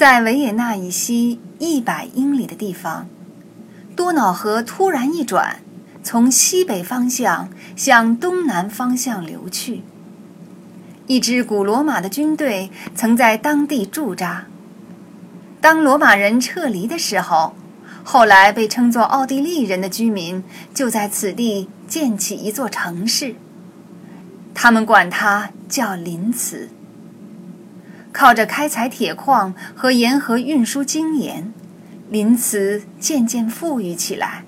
在维也纳以西一百英里的地方，多瑙河突然一转，从西北方向向东南方向流去。一支古罗马的军队曾在当地驻扎。当罗马人撤离的时候，后来被称作奥地利人的居民就在此地建起一座城市，他们管它叫林茨。靠着开采铁矿和沿河运输精盐，林茨渐渐富裕起来。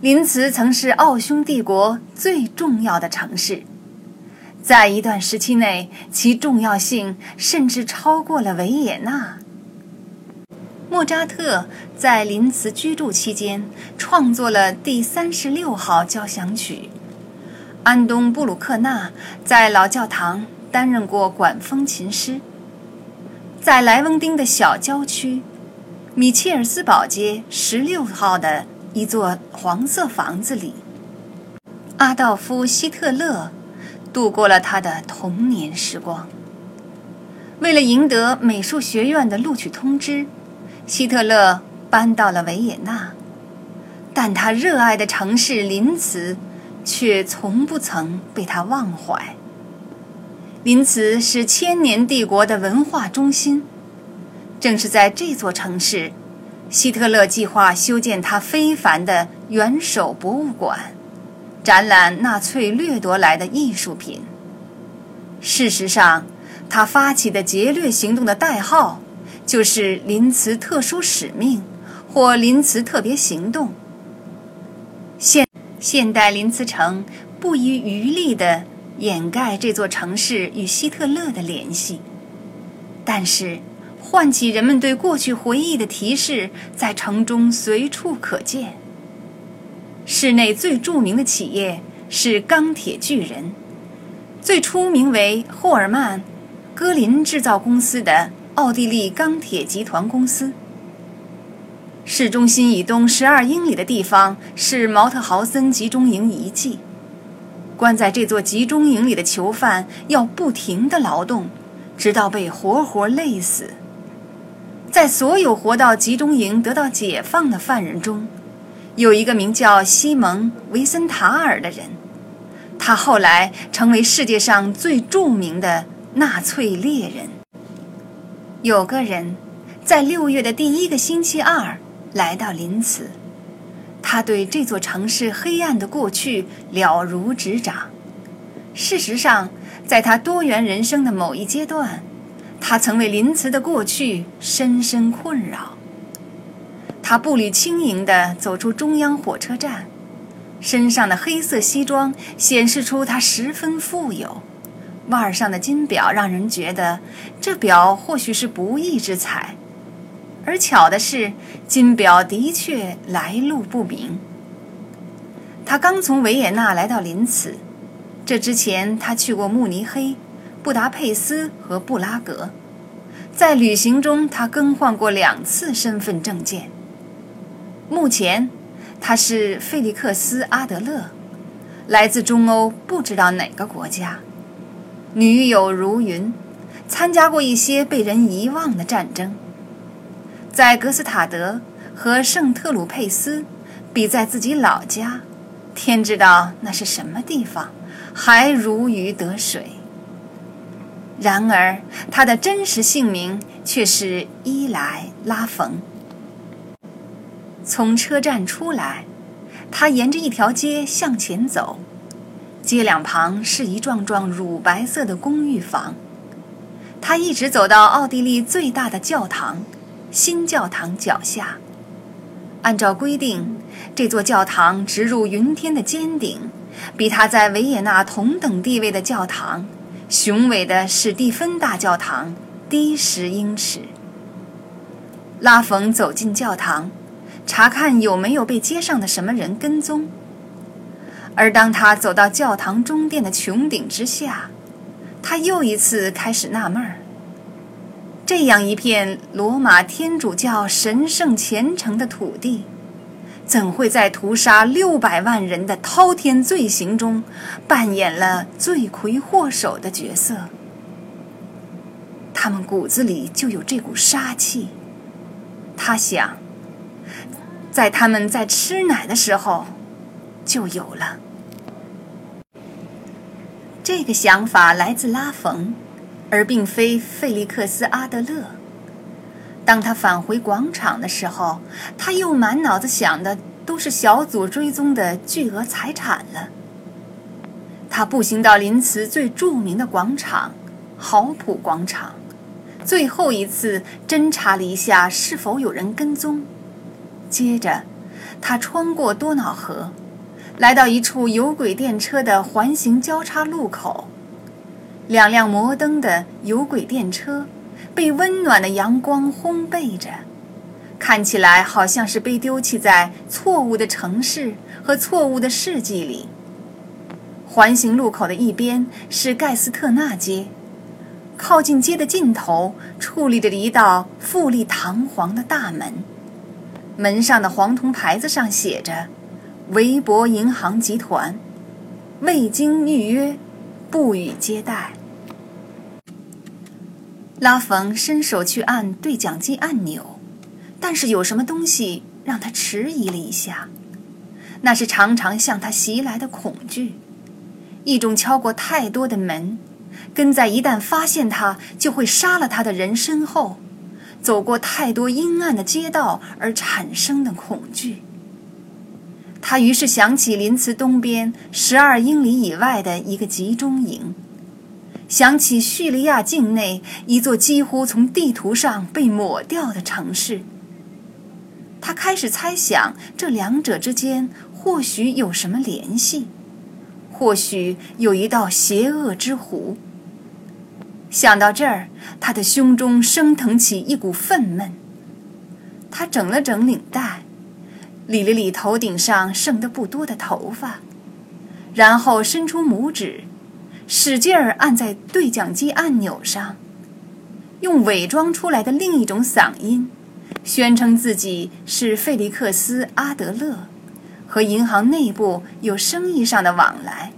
林茨曾是奥匈帝国最重要的城市，在一段时期内，其重要性甚至超过了维也纳。莫扎特在林茨居住期间创作了第三十六号交响曲，安东·布鲁克纳在老教堂担任过管风琴师。在莱翁丁的小郊区，米切尔斯堡街十六号的一座黄色房子里，阿道夫·希特勒度过了他的童年时光。为了赢得美术学院的录取通知，希特勒搬到了维也纳，但他热爱的城市林茨却从不曾被他忘怀。林茨是千年帝国的文化中心，正是在这座城市，希特勒计划修建他非凡的元首博物馆，展览纳粹掠夺来的艺术品。事实上，他发起的劫掠行动的代号就是“林茨特殊使命”或“林茨特别行动”。现现代林茨城不遗余力的。掩盖这座城市与希特勒的联系，但是唤起人们对过去回忆的提示在城中随处可见。市内最著名的企业是钢铁巨人，最初名为霍尔曼·戈林制造公司的奥地利钢铁集团公司。市中心以东十二英里的地方是毛特豪森集中营遗迹。关在这座集中营里的囚犯要不停的劳动，直到被活活累死。在所有活到集中营得到解放的犯人中，有一个名叫西蒙·维森塔尔的人，他后来成为世界上最著名的纳粹猎人。有个人，在六月的第一个星期二来到林茨。他对这座城市黑暗的过去了如指掌。事实上，在他多元人生的某一阶段，他曾为林茨的过去深深困扰。他步履轻盈地走出中央火车站，身上的黑色西装显示出他十分富有，腕上的金表让人觉得这表或许是不义之财。而巧的是，金表的确来路不明。他刚从维也纳来到林茨，这之前他去过慕尼黑、布达佩斯和布拉格。在旅行中，他更换过两次身份证件。目前，他是费利克斯·阿德勒，来自中欧不知道哪个国家，女友如云，参加过一些被人遗忘的战争。在格斯塔德和圣特鲁佩斯，比在自己老家，天知道那是什么地方，还如鱼得水。然而，他的真实姓名却是伊莱拉冯。从车站出来，他沿着一条街向前走，街两旁是一幢幢乳白色的公寓房。他一直走到奥地利最大的教堂。新教堂脚下，按照规定，这座教堂直入云天的尖顶，比它在维也纳同等地位的教堂——雄伟的史蒂芬大教堂低十英尺。拉冯走进教堂，查看有没有被街上的什么人跟踪。而当他走到教堂中殿的穹顶之下，他又一次开始纳闷儿。这样一片罗马天主教神圣虔诚的土地，怎会在屠杀六百万人的滔天罪行中扮演了罪魁祸首的角色？他们骨子里就有这股杀气。他想，在他们在吃奶的时候就有了。这个想法来自拉冯，而并非费利克斯·阿德勒。当他返回广场的时候，他又满脑子想的都是小组追踪的巨额财产了。他步行到林茨最著名的广场——豪普广场，最后一次侦查了一下是否有人跟踪。接着，他穿过多瑙河，来到一处有轨电车的环形交叉路口。两辆摩登的有轨电车被温暖的阳光烘焙着，看起来好像是被丢弃在错误的城市和错误的世纪里。环形路口的一边是盖斯特纳街，靠近街的尽头矗立着一道富丽堂皇的大门，门上的黄铜牌子上写着“维博银行集团”，未经预约，不予接待。拉冯伸手去按对讲机按钮，但是有什么东西让他迟疑了一下，那是常常向他袭来的恐惧。一种敲过太多的门，跟在一旦发现他就会杀了他的人身后，走过太多阴暗的街道而产生的恐惧。他于是想起林茨东边十二英里以外的一个集中营，想起叙利亚境内一座几乎从地图上被抹掉的城市。他开始猜想这两者之间或许有什么联系。或许有一道邪恶之湖。想到这儿，他的胸中升腾起一股愤懑。他整了整领带，理了理头顶上剩得不多的头发，然后伸出拇指，使劲儿按在对讲机按钮上，用伪装出来的另一种嗓音，宣称自己是费利克斯·阿德勒。和银行内部有生意上的往来。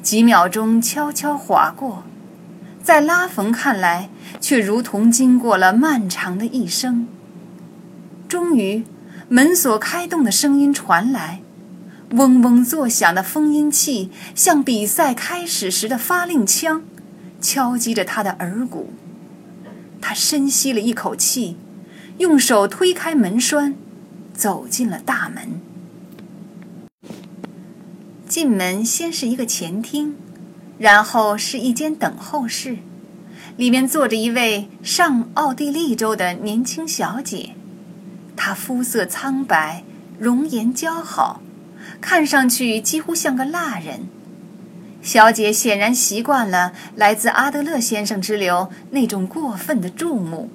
几秒钟悄悄划过，在拉冯看来，却如同经过了漫长的一生。终于，门锁开动的声音传来，嗡嗡作响的封音器像比赛开始时的发令枪，敲击着他的耳骨。他深吸了一口气，用手推开门栓。走进了大门。进门先是一个前厅，然后是一间等候室，里面坐着一位上奥地利州的年轻小姐。她肤色苍白，容颜姣好，看上去几乎像个蜡人。小姐显然习惯了来自阿德勒先生之流那种过分的注目。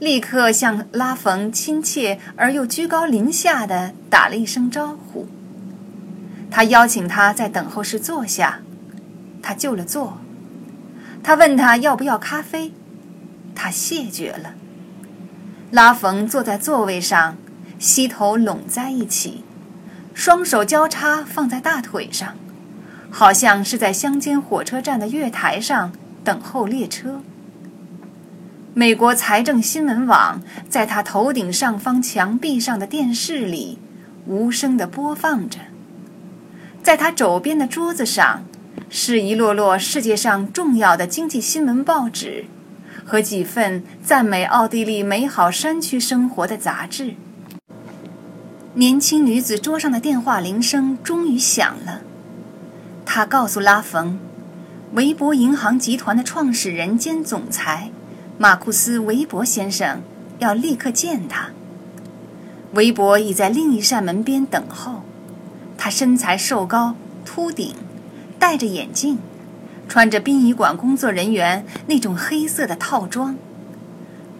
立刻向拉冯亲切而又居高临下的打了一声招呼。他邀请他在等候室坐下，他就了座。他问他要不要咖啡，他谢绝了。拉冯坐在座位上，膝头拢在一起，双手交叉放在大腿上，好像是在乡间火车站的月台上等候列车。美国财政新闻网在他头顶上方墙壁上的电视里无声地播放着。在他肘边的桌子上是一摞摞世界上重要的经济新闻报纸和几份赞美奥地利美好山区生活的杂志。年轻女子桌上的电话铃声终于响了。她告诉拉冯，维博银行集团的创始人兼总裁。马库斯·韦伯先生要立刻见他。韦伯已在另一扇门边等候。他身材瘦高、秃顶，戴着眼镜，穿着殡仪馆工作人员那种黑色的套装，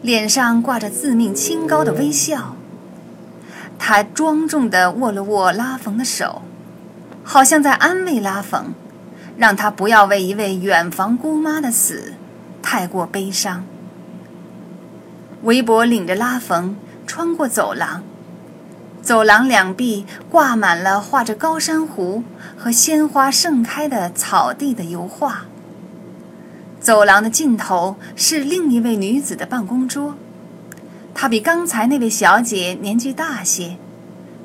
脸上挂着自命清高的微笑。他庄重地握了握拉冯的手，好像在安慰拉冯，让他不要为一位远房姑妈的死太过悲伤。韦伯领着拉冯穿过走廊，走廊两壁挂满了画着高山湖和鲜花盛开的草地的油画。走廊的尽头是另一位女子的办公桌，她比刚才那位小姐年纪大些，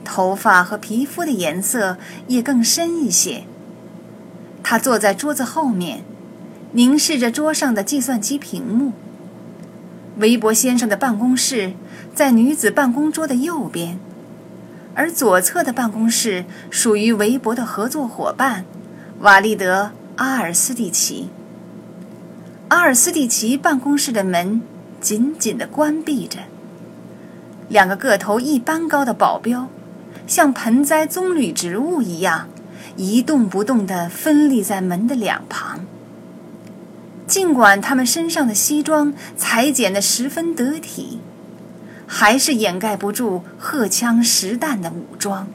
头发和皮肤的颜色也更深一些。她坐在桌子后面，凝视着桌上的计算机屏幕。韦伯先生的办公室在女子办公桌的右边，而左侧的办公室属于韦伯的合作伙伴瓦利德·阿尔斯蒂奇。阿尔斯蒂奇办公室的门紧紧地关闭着。两个个头一般高的保镖，像盆栽棕榈植物一样，一动不动地分立在门的两旁。尽管他们身上的西装裁剪得十分得体，还是掩盖不住荷枪实弹的武装。